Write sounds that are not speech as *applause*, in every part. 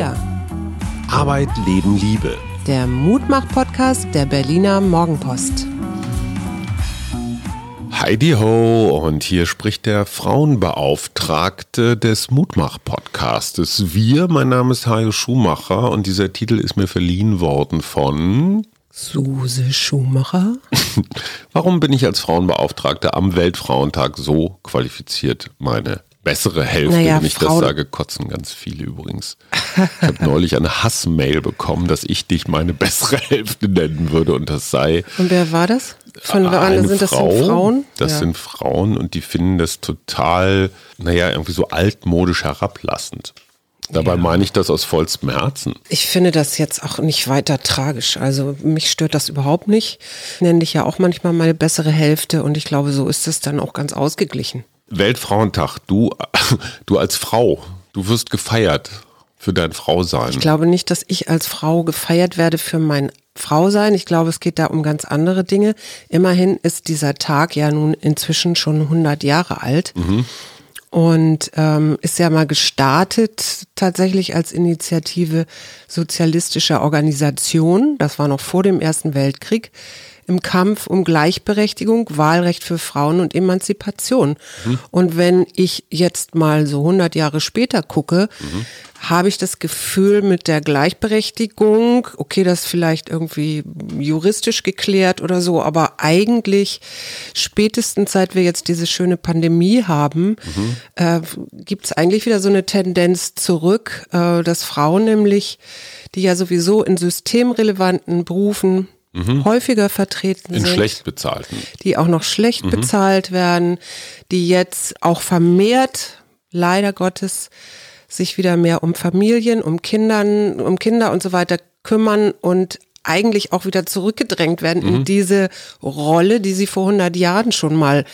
Wir. Arbeit, Leben, Liebe. Der Mutmach-Podcast der Berliner Morgenpost. Heidi Ho und hier spricht der Frauenbeauftragte des Mutmach-Podcastes. Wir, mein Name ist Hajo Schumacher und dieser Titel ist mir verliehen worden von Suse Schumacher. *laughs* Warum bin ich als Frauenbeauftragte am Weltfrauentag so qualifiziert, meine bessere Hälfte, naja, wenn ich Frauen das sage, kotzen ganz viele übrigens. Ich habe neulich eine Hassmail bekommen, dass ich dich meine bessere Hälfte nennen würde und das sei. Und wer war das? Von wann sind das Frau, Frauen? Das ja. sind Frauen und die finden das total, naja, irgendwie so altmodisch herablassend. Dabei ja. meine ich das aus vollstem Herzen. Ich finde das jetzt auch nicht weiter tragisch. Also mich stört das überhaupt nicht. Ich nenne dich ja auch manchmal meine bessere Hälfte und ich glaube, so ist es dann auch ganz ausgeglichen. Weltfrauentag, du, *laughs* du als Frau, du wirst gefeiert für dein Frausein. Ich glaube nicht, dass ich als Frau gefeiert werde für mein Frausein. Ich glaube, es geht da um ganz andere Dinge. Immerhin ist dieser Tag ja nun inzwischen schon 100 Jahre alt. Mhm. Und ähm, ist ja mal gestartet tatsächlich als Initiative sozialistischer Organisation. Das war noch vor dem Ersten Weltkrieg im Kampf um Gleichberechtigung, Wahlrecht für Frauen und Emanzipation. Mhm. Und wenn ich jetzt mal so 100 Jahre später gucke, mhm. habe ich das Gefühl mit der Gleichberechtigung, okay, das vielleicht irgendwie juristisch geklärt oder so, aber eigentlich spätestens seit wir jetzt diese schöne Pandemie haben, mhm. äh, gibt es eigentlich wieder so eine Tendenz zurück, äh, dass Frauen nämlich, die ja sowieso in systemrelevanten Berufen mhm. häufiger vertreten In sind. In schlecht bezahlten. Die auch noch schlecht mhm. bezahlt werden, die jetzt auch vermehrt, leider Gottes, sich wieder mehr um Familien, um Kindern, um Kinder und so weiter kümmern und eigentlich auch wieder zurückgedrängt werden mhm. in diese Rolle, die sie vor 100 Jahren schon mal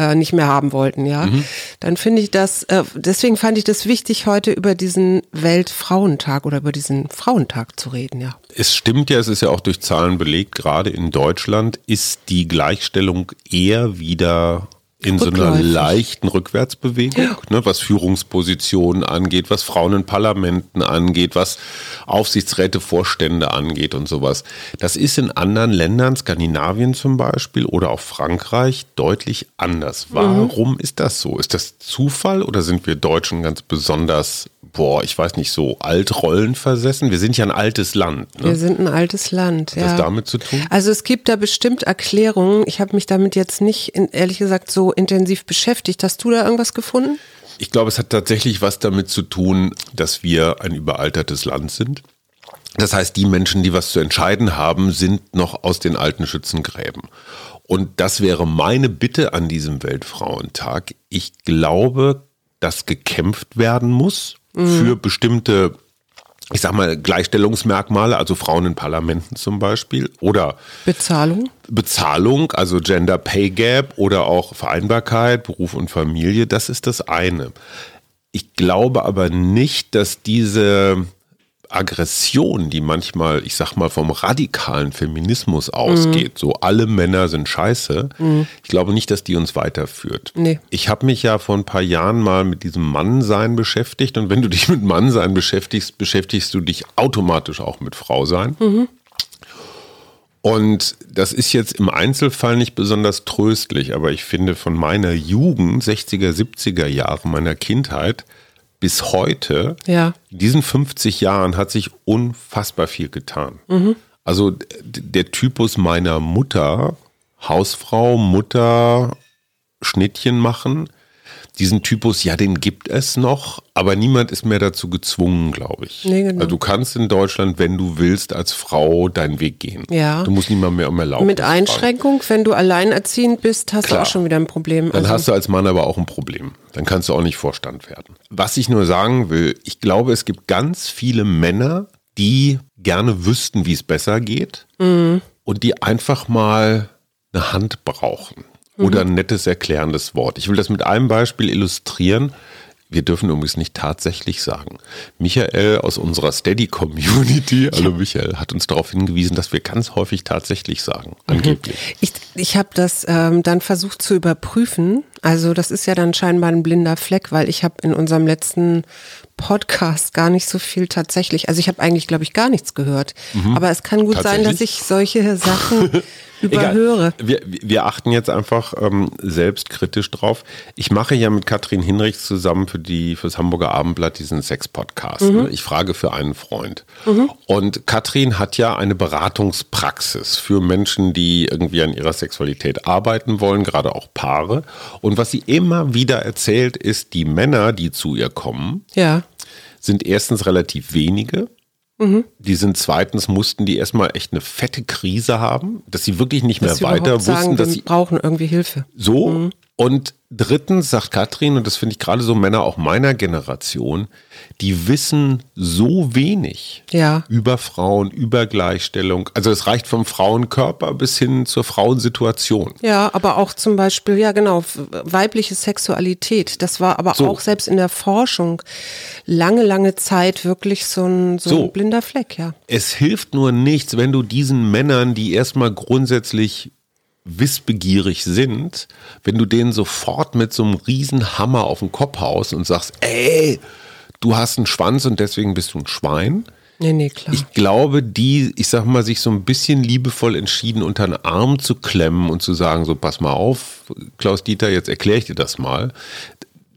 äh, nicht mehr haben wollten, ja, mhm. dann finde ich das, äh, deswegen fand ich das wichtig, heute über diesen Weltfrauentag oder über diesen Frauentag zu reden, ja. Es stimmt ja, es ist ja auch durch Zahlen belegt, gerade in Deutschland ist die Gleichstellung eher wieder in so einer leichten Rückwärtsbewegung, ja. ne, was Führungspositionen angeht, was Frauen in Parlamenten angeht, was Aufsichtsräte, Vorstände angeht und sowas. Das ist in anderen Ländern, Skandinavien zum Beispiel oder auch Frankreich, deutlich anders. Warum mhm. ist das so? Ist das Zufall oder sind wir Deutschen ganz besonders boah, ich weiß nicht, so Altrollen versessen? Wir sind ja ein altes Land. Ne? Wir sind ein altes Land, Hat ja. das damit zu tun? Also es gibt da bestimmt Erklärungen. Ich habe mich damit jetzt nicht, in, ehrlich gesagt, so intensiv beschäftigt. Hast du da irgendwas gefunden? Ich glaube, es hat tatsächlich was damit zu tun, dass wir ein überaltertes Land sind. Das heißt, die Menschen, die was zu entscheiden haben, sind noch aus den alten Schützengräben. Und das wäre meine Bitte an diesem Weltfrauentag. Ich glaube, dass gekämpft werden muss für bestimmte ich sag mal, Gleichstellungsmerkmale, also Frauen in Parlamenten zum Beispiel, oder Bezahlung. Bezahlung, also Gender Pay Gap oder auch Vereinbarkeit, Beruf und Familie, das ist das eine. Ich glaube aber nicht, dass diese Aggression, die manchmal, ich sag mal, vom radikalen Feminismus ausgeht, mhm. so alle Männer sind scheiße, mhm. ich glaube nicht, dass die uns weiterführt. Nee. Ich habe mich ja vor ein paar Jahren mal mit diesem Mannsein beschäftigt und wenn du dich mit Mannsein beschäftigst, beschäftigst du dich automatisch auch mit Frausein. Mhm. Und das ist jetzt im Einzelfall nicht besonders tröstlich, aber ich finde von meiner Jugend, 60er, 70er Jahre, meiner Kindheit, bis heute, ja. in diesen 50 Jahren hat sich unfassbar viel getan. Mhm. Also der Typus meiner Mutter, Hausfrau, Mutter, Schnittchen machen, diesen Typus, ja, den gibt es noch, aber niemand ist mehr dazu gezwungen, glaube ich. Nee, genau. Also du kannst in Deutschland, wenn du willst, als Frau deinen Weg gehen. Ja. Du musst niemand mehr um Erlaubnis Mit Einschränkung, fragen. wenn du alleinerziehend bist, hast Klar. du auch schon wieder ein Problem. Dann also hast du als Mann aber auch ein Problem. Dann kannst du auch nicht Vorstand werden. Was ich nur sagen will, ich glaube, es gibt ganz viele Männer, die gerne wüssten, wie es besser geht mhm. und die einfach mal eine Hand brauchen oder ein nettes erklärendes Wort. Ich will das mit einem Beispiel illustrieren. Wir dürfen übrigens nicht tatsächlich sagen. Michael aus unserer Steady-Community, hallo Michael, hat uns darauf hingewiesen, dass wir ganz häufig tatsächlich sagen, mhm. angeblich. Ich, ich habe das ähm, dann versucht zu überprüfen. Also das ist ja dann scheinbar ein blinder Fleck, weil ich habe in unserem letzten Podcast gar nicht so viel tatsächlich. Also ich habe eigentlich, glaube ich, gar nichts gehört. Mhm. Aber es kann gut sein, dass ich solche Sachen *laughs* überhöre. Wir, wir achten jetzt einfach ähm, selbstkritisch drauf. Ich mache ja mit Katrin Hinrichs zusammen für die fürs Hamburger Abendblatt diesen Sex-Podcast. Mhm. Ne? Ich frage für einen Freund. Mhm. Und Katrin hat ja eine Beratungspraxis für Menschen, die irgendwie an ihrer Sexualität arbeiten wollen, gerade auch Paare. Und was sie immer wieder erzählt, ist, die Männer, die zu ihr kommen, ja. sind erstens relativ wenige. Mhm. Die sind zweitens, mussten die erstmal echt eine fette Krise haben, dass sie wirklich nicht dass mehr weiter wussten, sagen, dass sie brauchen irgendwie Hilfe. So. Mhm. Und drittens sagt Katrin, und das finde ich gerade so Männer auch meiner Generation, die wissen so wenig ja. über Frauen, über Gleichstellung. Also es reicht vom Frauenkörper bis hin zur Frauensituation. Ja, aber auch zum Beispiel, ja genau, weibliche Sexualität. Das war aber so. auch selbst in der Forschung lange, lange Zeit wirklich so ein, so, so ein blinder Fleck, ja. Es hilft nur nichts, wenn du diesen Männern, die erstmal grundsätzlich wissbegierig sind, wenn du denen sofort mit so einem riesen Hammer auf den Kopf haust und sagst, ey, du hast einen Schwanz und deswegen bist du ein Schwein. Nee, nee, klar. Ich glaube, die, ich sag mal, sich so ein bisschen liebevoll entschieden, unter den Arm zu klemmen und zu sagen, so pass mal auf, Klaus Dieter, jetzt erkläre ich dir das mal.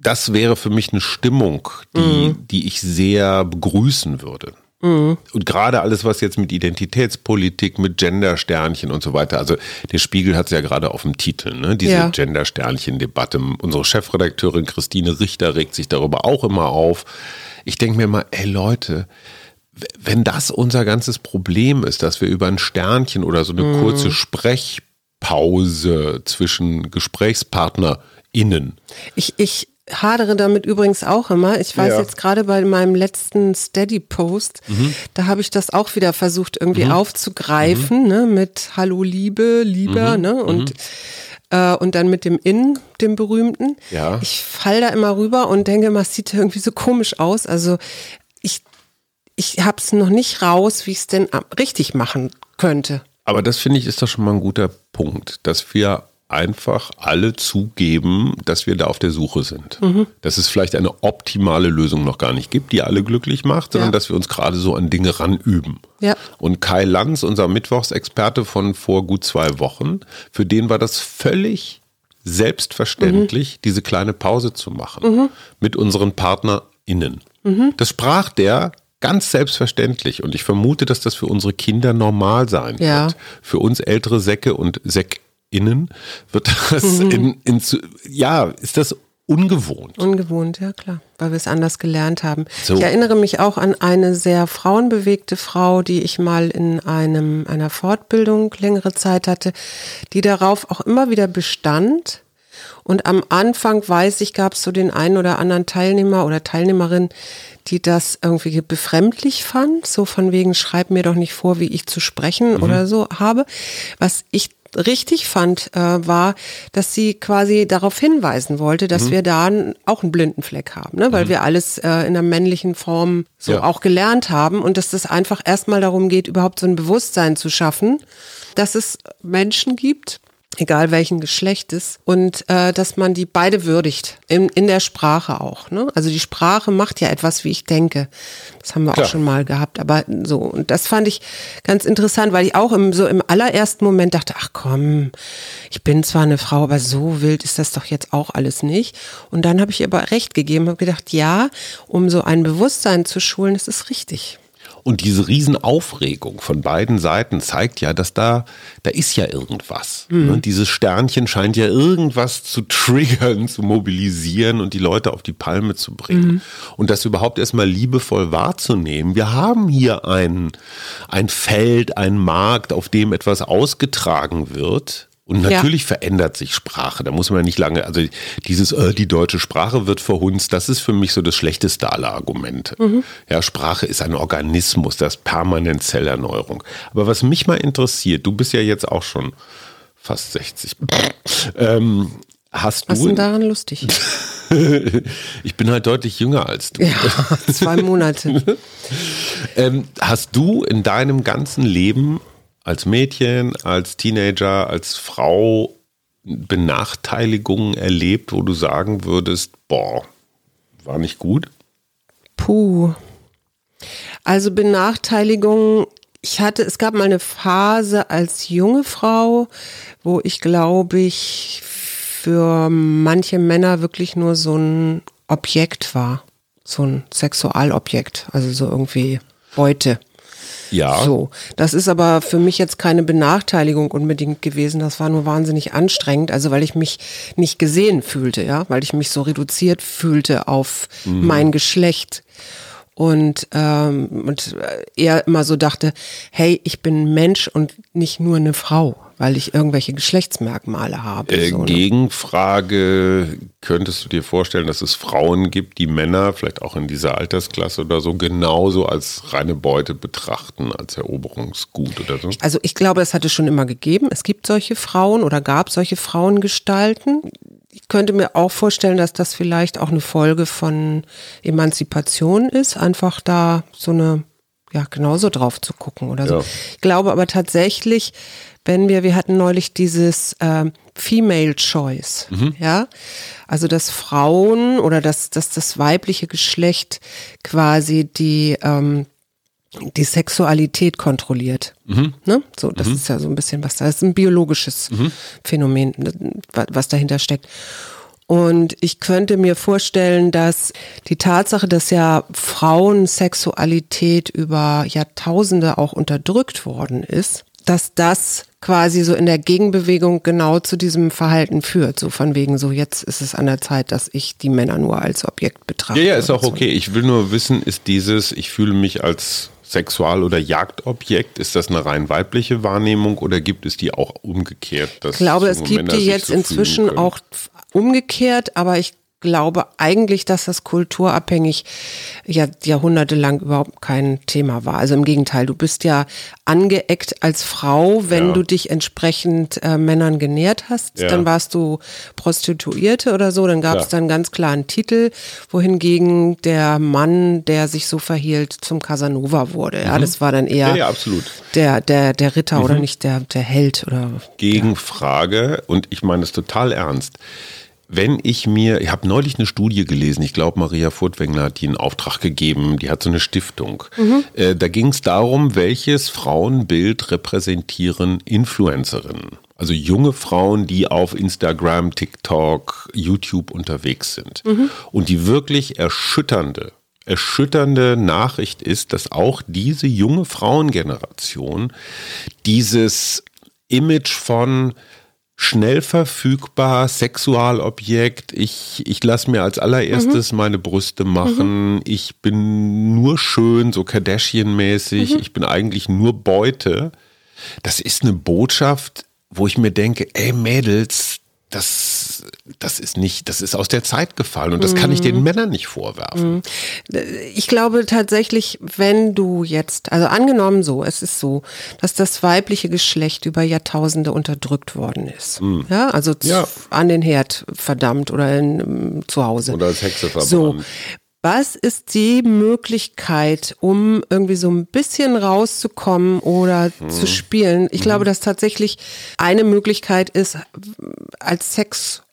Das wäre für mich eine Stimmung, die, mhm. die ich sehr begrüßen würde. Mhm. Und gerade alles, was jetzt mit Identitätspolitik, mit Gendersternchen und so weiter, also der Spiegel hat es ja gerade auf dem Titel, ne? diese ja. Gendersternchen-Debatte. Unsere Chefredakteurin Christine Richter regt sich darüber auch immer auf. Ich denke mir mal, ey Leute, wenn das unser ganzes Problem ist, dass wir über ein Sternchen oder so eine mhm. kurze Sprechpause zwischen GesprächspartnerInnen. Ich, ich hadere damit übrigens auch immer. Ich weiß ja. jetzt gerade bei meinem letzten Steady-Post, mhm. da habe ich das auch wieder versucht irgendwie mhm. aufzugreifen, mhm. ne, mit Hallo Liebe, Lieber, mhm. ne, und mhm. äh, und dann mit dem In, dem berühmten. Ja. Ich fall da immer rüber und denke, immer, es sieht irgendwie so komisch aus. Also ich, ich habe es noch nicht raus, wie ich es denn richtig machen könnte. Aber das finde ich ist doch schon mal ein guter Punkt, dass wir einfach alle zugeben, dass wir da auf der Suche sind. Mhm. Dass es vielleicht eine optimale Lösung noch gar nicht gibt, die alle glücklich macht, sondern ja. dass wir uns gerade so an Dinge ranüben. Ja. Und Kai Lanz, unser Mittwochsexperte von vor gut zwei Wochen, für den war das völlig selbstverständlich, mhm. diese kleine Pause zu machen mhm. mit unseren PartnerInnen. Mhm. Das sprach der ganz selbstverständlich. Und ich vermute, dass das für unsere Kinder normal sein ja. wird. Für uns ältere Säcke und Säck innen wird das mhm. in, in, ja, ist das ungewohnt. Ungewohnt, ja klar, weil wir es anders gelernt haben. So. Ich erinnere mich auch an eine sehr frauenbewegte Frau, die ich mal in einem, einer Fortbildung längere Zeit hatte, die darauf auch immer wieder bestand. Und am Anfang weiß ich, gab es so den einen oder anderen Teilnehmer oder Teilnehmerin, die das irgendwie befremdlich fand, so von wegen, schreib mir doch nicht vor, wie ich zu sprechen mhm. oder so habe. Was ich richtig fand, äh, war, dass sie quasi darauf hinweisen wollte, dass mhm. wir da auch einen blinden Fleck haben, ne? weil mhm. wir alles äh, in der männlichen Form so ja. auch gelernt haben und dass es einfach erstmal darum geht, überhaupt so ein Bewusstsein zu schaffen, dass es Menschen gibt, egal welchen Geschlechtes, und äh, dass man die beide würdigt, in, in der Sprache auch. Ne? Also die Sprache macht ja etwas, wie ich denke. Das haben wir Klar. auch schon mal gehabt. Aber so, und das fand ich ganz interessant, weil ich auch im, so im allerersten Moment dachte, ach komm, ich bin zwar eine Frau, aber so wild ist das doch jetzt auch alles nicht. Und dann habe ich ihr aber recht gegeben, habe gedacht, ja, um so ein Bewusstsein zu schulen, ist es richtig. Und diese Riesenaufregung von beiden Seiten zeigt ja, dass da, da ist ja irgendwas. Mhm. Und dieses Sternchen scheint ja irgendwas zu triggern, zu mobilisieren und die Leute auf die Palme zu bringen. Mhm. Und das überhaupt erstmal liebevoll wahrzunehmen. Wir haben hier ein, ein Feld, ein Markt, auf dem etwas ausgetragen wird und natürlich ja. verändert sich Sprache. Da muss man nicht lange, also dieses, äh, die deutsche Sprache wird verhunzt, das ist für mich so das schlechteste aller Argumente. Mhm. Ja, Sprache ist ein Organismus, das ist permanent Zellerneuerung. Aber was mich mal interessiert, du bist ja jetzt auch schon fast 60. ähm, hast was du. Was ist daran lustig? *laughs* ich bin halt deutlich jünger als du. Ja, zwei Monate. *laughs* ähm, hast du in deinem ganzen Leben als Mädchen, als Teenager, als Frau Benachteiligungen erlebt, wo du sagen würdest, boah, war nicht gut? Puh. Also Benachteiligung, ich hatte, es gab mal eine Phase als junge Frau, wo ich glaube ich für manche Männer wirklich nur so ein Objekt war. So ein Sexualobjekt, also so irgendwie Beute. Ja. So. Das ist aber für mich jetzt keine Benachteiligung unbedingt gewesen. Das war nur wahnsinnig anstrengend. Also weil ich mich nicht gesehen fühlte, ja, weil ich mich so reduziert fühlte auf mhm. mein Geschlecht und, ähm, und er immer so dachte, hey, ich bin Mensch und nicht nur eine Frau, weil ich irgendwelche Geschlechtsmerkmale habe. Äh, so, ne? Gegenfrage, könntest du dir vorstellen, dass es Frauen gibt, die Männer, vielleicht auch in dieser Altersklasse oder so, genauso als reine Beute betrachten, als Eroberungsgut oder so? Also ich glaube, es hatte schon immer gegeben. Es gibt solche Frauen oder gab solche Frauengestalten ich könnte mir auch vorstellen, dass das vielleicht auch eine Folge von Emanzipation ist, einfach da so eine, ja, genauso drauf zu gucken oder so. Ja. Ich glaube aber tatsächlich, wenn wir, wir hatten neulich dieses äh, Female Choice, mhm. ja, also dass Frauen oder dass, dass das weibliche Geschlecht quasi die ähm, die Sexualität kontrolliert. Mhm. Ne? So, das mhm. ist ja so ein bisschen was da ist, ein biologisches mhm. Phänomen, was dahinter steckt. Und ich könnte mir vorstellen, dass die Tatsache, dass ja Frauensexualität über Jahrtausende auch unterdrückt worden ist, dass das quasi so in der Gegenbewegung genau zu diesem Verhalten führt. So von wegen so, jetzt ist es an der Zeit, dass ich die Männer nur als Objekt betrachte. Ja, ja, ist auch okay. Ich will nur wissen, ist dieses, ich fühle mich als Sexual- oder Jagdobjekt? Ist das eine rein weibliche Wahrnehmung oder gibt es die auch umgekehrt? ich glaube, es gibt die jetzt inzwischen auch umgekehrt, aber ich glaube eigentlich, dass das kulturabhängig ja jahrhundertelang überhaupt kein Thema war. Also im Gegenteil, du bist ja angeeckt als Frau, wenn ja. du dich entsprechend äh, Männern genährt hast, ja. dann warst du Prostituierte oder so, dann gab es ja. dann ganz klar einen Titel, wohingegen der Mann, der sich so verhielt, zum Casanova wurde. Ja, mhm. das war dann eher Der, der, der Ritter mhm. oder nicht der, der Held oder. Gegenfrage, und ich meine es total ernst wenn ich mir, ich habe neulich eine Studie gelesen, ich glaube, Maria Furtwängler hat die in Auftrag gegeben, die hat so eine Stiftung. Mhm. Äh, da ging es darum, welches Frauenbild repräsentieren Influencerinnen. Also junge Frauen, die auf Instagram, TikTok, YouTube unterwegs sind. Mhm. Und die wirklich erschütternde, erschütternde Nachricht ist, dass auch diese junge Frauengeneration dieses Image von schnell verfügbar, Sexualobjekt. Ich, ich lasse mir als allererstes mhm. meine Brüste machen. Mhm. Ich bin nur schön, so Kardashian-mäßig. Mhm. Ich bin eigentlich nur Beute. Das ist eine Botschaft, wo ich mir denke, ey Mädels, das, das ist nicht, das ist aus der Zeit gefallen und das kann ich den mhm. Männern nicht vorwerfen. Mhm. Ich glaube tatsächlich, wenn du jetzt, also angenommen so, es ist so, dass das weibliche Geschlecht über Jahrtausende unterdrückt worden ist. Mhm. Ja, also ja. an den Herd verdammt oder in, zu Hause. Oder als Hexe verbrannt. So, was ist die Möglichkeit, um irgendwie so ein bisschen rauszukommen oder mhm. zu spielen? Ich mhm. glaube, dass tatsächlich eine Möglichkeit ist, als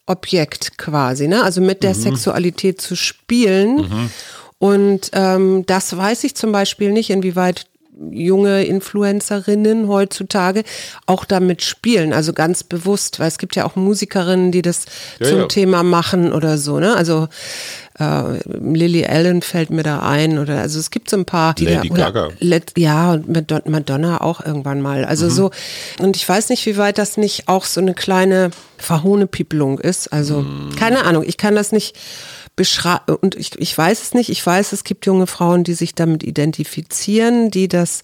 Sexobjekt quasi, ne? Also mit der mhm. Sexualität zu spielen. Mhm. Und ähm, das weiß ich zum Beispiel nicht, inwieweit junge Influencerinnen heutzutage auch damit spielen, also ganz bewusst, weil es gibt ja auch Musikerinnen, die das ja, zum ja. Thema machen oder so, ne? Also äh, Lily Allen fällt mir da ein oder also es gibt so ein paar die Lady da, Gaga. Let, ja und Madonna auch irgendwann mal also mhm. so und ich weiß nicht wie weit das nicht auch so eine kleine Verhohnepiepelung ist also mhm. keine Ahnung ich kann das nicht beschreiben, und ich, ich weiß es nicht, ich weiß, es gibt junge Frauen, die sich damit identifizieren, die das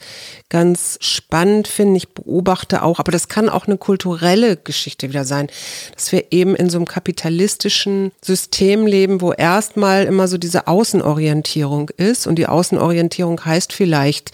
ganz spannend finden. Ich beobachte auch, aber das kann auch eine kulturelle Geschichte wieder sein, dass wir eben in so einem kapitalistischen System leben, wo erstmal immer so diese Außenorientierung ist und die Außenorientierung heißt vielleicht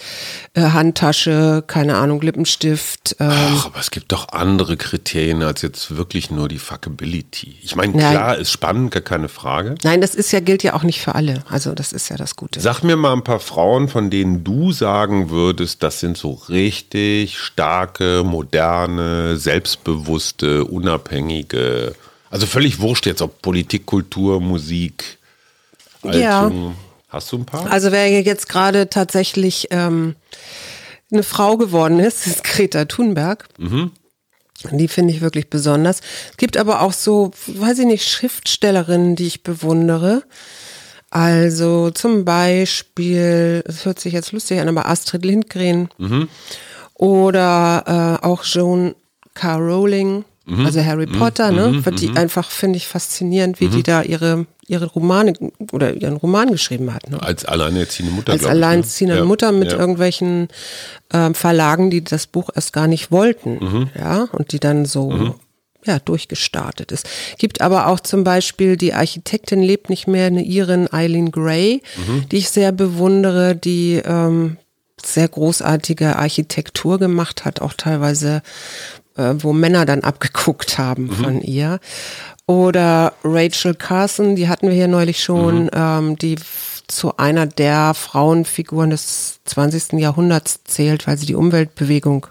äh, Handtasche, keine Ahnung, Lippenstift. Ähm. Ach, aber es gibt doch andere Kriterien als jetzt wirklich nur die Fuckability. Ich meine, klar, ist spannend, gar keine Frage. Nein, das ist ja, gilt ja auch nicht für alle. Also das ist ja das Gute. Sag mir mal ein paar Frauen, von denen du sagen würdest, das sind so richtig starke, moderne, selbstbewusste, unabhängige, also völlig wurscht jetzt, ob Politik, Kultur, Musik, Altung. Ja. Hast du ein paar? Also wer jetzt gerade tatsächlich ähm, eine Frau geworden ist, ist Greta Thunberg. Mhm. Die finde ich wirklich besonders. Es gibt aber auch so, weiß ich nicht, Schriftstellerinnen, die ich bewundere. Also zum Beispiel, es hört sich jetzt lustig an, aber Astrid Lindgren mhm. oder äh, auch Joan K. Rowling. Mhm. Also Harry mhm. Potter, ne? mhm. ne? Die mhm. einfach finde ich faszinierend, wie die mhm. da ihre, ihre Romane oder ihren Roman geschrieben hat. Ne? Als alleinerziehende Mutter. Als alleinerziehende ne? Mutter mit ja. irgendwelchen ähm, Verlagen, die das Buch erst gar nicht wollten. Ja, und die dann so ja, durchgestartet ist. Gibt aber auch zum Beispiel die Architektin lebt nicht mehr, eine Irin Eileen Gray, mhm. die ich sehr bewundere, die ähm, sehr großartige Architektur gemacht hat, auch teilweise äh, wo Männer dann abgeguckt haben mhm. von ihr. Oder Rachel Carson, die hatten wir hier neulich schon, mhm. ähm, die zu einer der Frauenfiguren des 20. Jahrhunderts zählt, weil sie die Umweltbewegung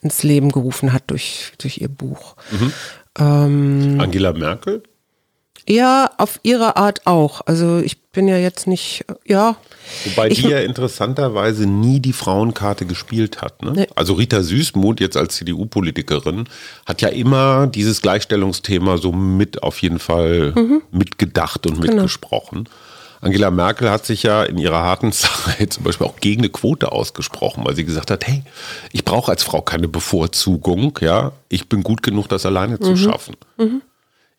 ins Leben gerufen hat durch, durch ihr Buch. Mhm. Ähm, Angela Merkel? Ja, auf ihre Art auch. Also ich bin ja jetzt nicht, ja. Wobei die ja interessanterweise nie die Frauenkarte gespielt hat. Ne? Nee. Also Rita Süßmuth, jetzt als CDU-Politikerin, hat ja immer dieses Gleichstellungsthema so mit auf jeden Fall mhm. mitgedacht und genau. mitgesprochen. Angela Merkel hat sich ja in ihrer harten *laughs* Zeit zum Beispiel auch gegen eine Quote ausgesprochen, weil sie gesagt hat, hey, ich brauche als Frau keine Bevorzugung, ja, ich bin gut genug, das alleine mhm. zu schaffen. Mhm.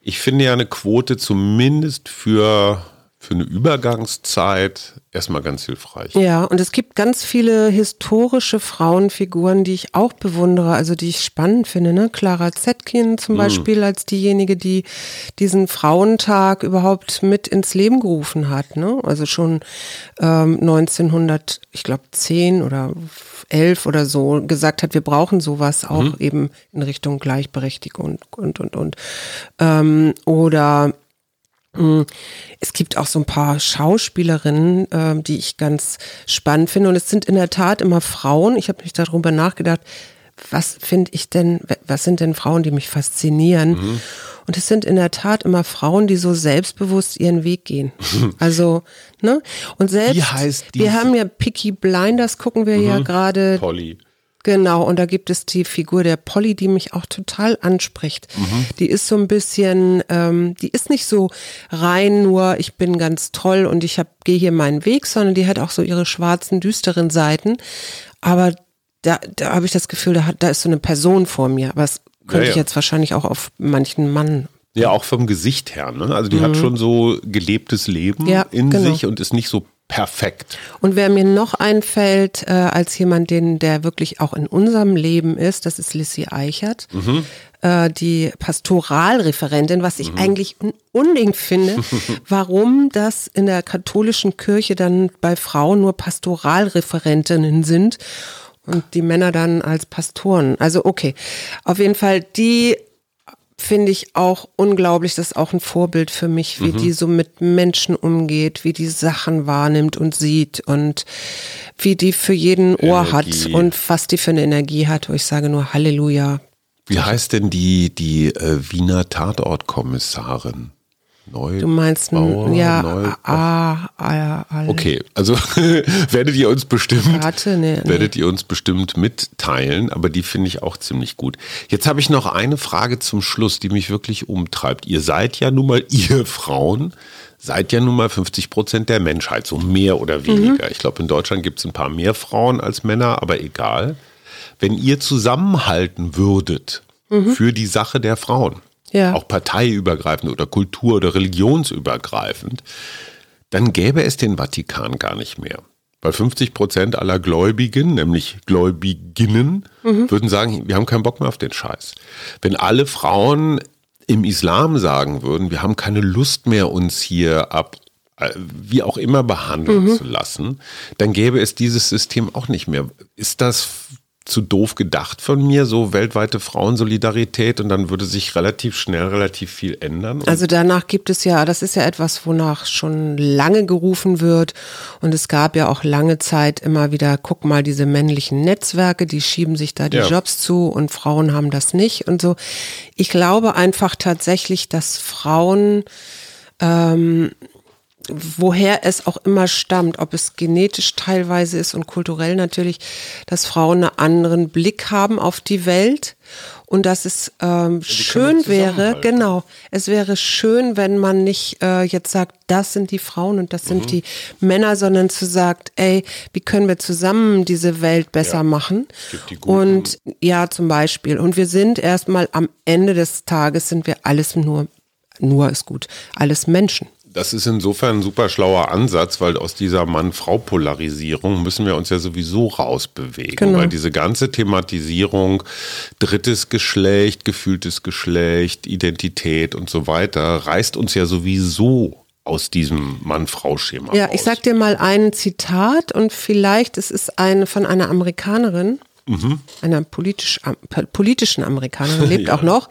Ich finde ja eine Quote zumindest für für eine Übergangszeit erstmal ganz hilfreich. Ja, und es gibt ganz viele historische Frauenfiguren, die ich auch bewundere, also die ich spannend finde. Ne? Clara Zetkin zum mhm. Beispiel als diejenige, die diesen Frauentag überhaupt mit ins Leben gerufen hat. Ne? Also schon ähm, 1900, ich glaube 10 oder 11 oder so gesagt hat, wir brauchen sowas auch mhm. eben in Richtung Gleichberechtigung und, und, und, und. Ähm, oder. Es gibt auch so ein paar Schauspielerinnen, äh, die ich ganz spannend finde. Und es sind in der Tat immer Frauen. Ich habe mich darüber nachgedacht, was finde ich denn, was sind denn Frauen, die mich faszinieren? Mhm. Und es sind in der Tat immer Frauen, die so selbstbewusst ihren Weg gehen. *laughs* Also, ne? Und selbst, Wie heißt die? wir haben ja Picky Blinders, gucken wir mhm. ja gerade. Polly. Genau, und da gibt es die Figur der Polly, die mich auch total anspricht. Mhm. Die ist so ein bisschen, ähm, die ist nicht so rein nur, ich bin ganz toll und ich gehe hier meinen Weg, sondern die hat auch so ihre schwarzen, düsteren Seiten. Aber da, da habe ich das Gefühl, da, hat, da ist so eine Person vor mir. Aber das könnte ja, ja. ich jetzt wahrscheinlich auch auf manchen Mann ja, auch vom Gesicht her. Ne? Also die mhm. hat schon so gelebtes Leben ja, in genau. sich und ist nicht so perfekt. Und wer mir noch einfällt, äh, als jemand, den, der wirklich auch in unserem Leben ist, das ist Lissy Eichert, mhm. äh, die Pastoralreferentin, was ich mhm. eigentlich ein Unding finde, *laughs* warum das in der katholischen Kirche dann bei Frauen nur Pastoralreferentinnen sind und die Männer dann als Pastoren. Also okay, auf jeden Fall die finde ich auch unglaublich. Das ist auch ein Vorbild für mich, wie mhm. die so mit Menschen umgeht, wie die Sachen wahrnimmt und sieht und wie die für jeden Ohr Energie. hat und was die für eine Energie hat, wo ich sage nur Halleluja. Wie heißt denn die, die äh, Wiener Tatortkommissarin? Neu du meinst, Bauer, ja, Neu ah, ah, ah, okay, also *laughs* werdet ihr uns bestimmt, Warte, nee, werdet ihr uns bestimmt mitteilen, aber die finde ich auch ziemlich gut. Jetzt habe ich noch eine Frage zum Schluss, die mich wirklich umtreibt. Ihr seid ja nun mal, *laughs* ihr Frauen, seid ja nun mal 50 Prozent der Menschheit, so mehr oder weniger. Mhm. Ich glaube, in Deutschland gibt es ein paar mehr Frauen als Männer, aber egal. Wenn ihr zusammenhalten würdet mhm. für die Sache der Frauen, ja. auch parteiübergreifend oder kultur- oder religionsübergreifend, dann gäbe es den Vatikan gar nicht mehr. Weil 50 Prozent aller Gläubigen, nämlich Gläubiginnen, mhm. würden sagen, wir haben keinen Bock mehr auf den Scheiß. Wenn alle Frauen im Islam sagen würden, wir haben keine Lust mehr, uns hier ab äh, wie auch immer behandeln mhm. zu lassen, dann gäbe es dieses System auch nicht mehr. Ist das zu doof gedacht von mir, so weltweite Frauensolidarität und dann würde sich relativ schnell relativ viel ändern. Also danach gibt es ja, das ist ja etwas, wonach schon lange gerufen wird und es gab ja auch lange Zeit immer wieder, guck mal, diese männlichen Netzwerke, die schieben sich da die ja. Jobs zu und Frauen haben das nicht und so. Ich glaube einfach tatsächlich, dass Frauen ähm, woher es auch immer stammt, ob es genetisch teilweise ist und kulturell natürlich, dass Frauen einen anderen Blick haben auf die Welt und dass es ähm, schön wäre, genau, es wäre schön, wenn man nicht äh, jetzt sagt, das sind die Frauen und das sind mhm. die Männer, sondern zu sagt, ey, wie können wir zusammen diese Welt besser ja. machen? Und ja, zum Beispiel. Und wir sind erstmal am Ende des Tages sind wir alles nur, nur ist gut, alles Menschen. Das ist insofern ein super schlauer Ansatz, weil aus dieser Mann-Frau-Polarisierung müssen wir uns ja sowieso rausbewegen. Genau. Weil diese ganze Thematisierung, drittes Geschlecht, gefühltes Geschlecht, Identität und so weiter, reißt uns ja sowieso aus diesem Mann-Frau-Schema. Ja, raus. ich sag dir mal ein Zitat und vielleicht es ist eine von einer Amerikanerin. Mhm. Einer politisch, politischen Amerikanerin *laughs* lebt ja. auch noch.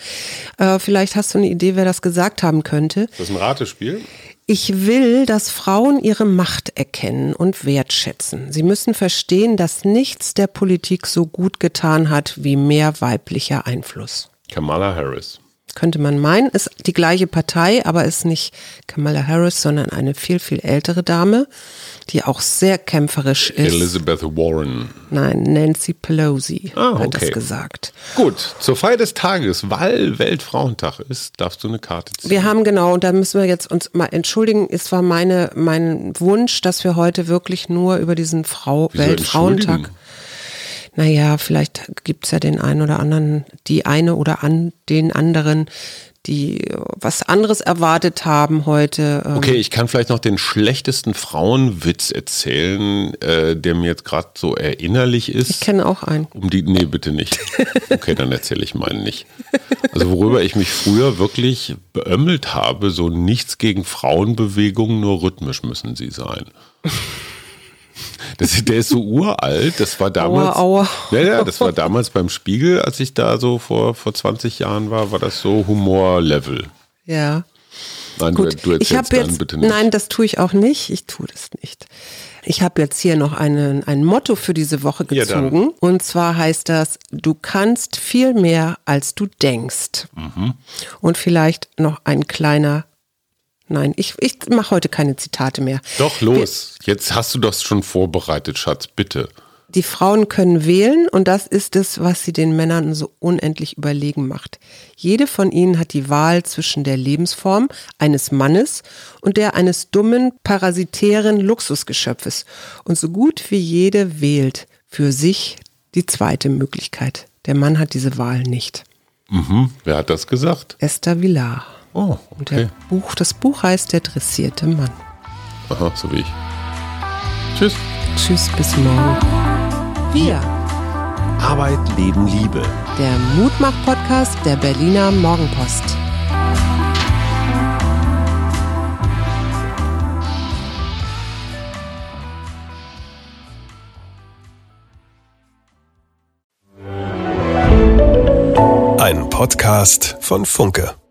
Äh, vielleicht hast du eine Idee, wer das gesagt haben könnte. Ist das ein Ratespiel? Ich will, dass Frauen ihre Macht erkennen und wertschätzen. Sie müssen verstehen, dass nichts der Politik so gut getan hat wie mehr weiblicher Einfluss. Kamala Harris. Könnte man meinen, ist die gleiche Partei, aber ist nicht Kamala Harris, sondern eine viel, viel ältere Dame die auch sehr kämpferisch ist. Elizabeth Warren. Nein, Nancy Pelosi ah, okay. hat das gesagt. Gut, zur Feier des Tages, weil Weltfrauentag ist, darfst du eine Karte ziehen. Wir haben genau, und da müssen wir jetzt uns mal entschuldigen, es war meine, mein Wunsch, dass wir heute wirklich nur über diesen Frau Wieso Weltfrauentag naja, vielleicht gibt es ja den einen oder anderen, die eine oder an den anderen, die was anderes erwartet haben heute. Ähm. Okay, ich kann vielleicht noch den schlechtesten Frauenwitz erzählen, äh, der mir jetzt gerade so erinnerlich ist. Ich kenne auch einen. Um die, nee, bitte nicht. Okay, dann erzähle ich meinen nicht. Also worüber ich mich früher wirklich beömmelt habe, so nichts gegen Frauenbewegungen, nur rhythmisch müssen sie sein. Das, der ist so uralt. Das war damals. Aua, aua. Ja, ja, das war damals beim Spiegel, als ich da so vor, vor 20 Jahren war, war das so Humor-Level. Ja. Nein, Gut. du, du erzählst dann bitte nicht. Nein, das tue ich auch nicht. Ich tue das nicht. Ich habe jetzt hier noch einen, ein Motto für diese Woche gezogen. Ja, und zwar heißt das, du kannst viel mehr, als du denkst. Mhm. Und vielleicht noch ein kleiner Nein, ich, ich mache heute keine Zitate mehr. Doch, los. Wir, Jetzt hast du das schon vorbereitet, Schatz, bitte. Die Frauen können wählen und das ist es, was sie den Männern so unendlich überlegen macht. Jede von ihnen hat die Wahl zwischen der Lebensform eines Mannes und der eines dummen, parasitären Luxusgeschöpfes. Und so gut wie jede wählt für sich die zweite Möglichkeit. Der Mann hat diese Wahl nicht. Mhm. Wer hat das gesagt? Esther Villar. Oh, okay. Und der Buch, das Buch heißt Der dressierte Mann. Aha, so wie ich. Tschüss. Tschüss, bis morgen. Wir. Arbeit, Leben, Liebe. Der Mutmach-Podcast der Berliner Morgenpost. Ein Podcast von Funke.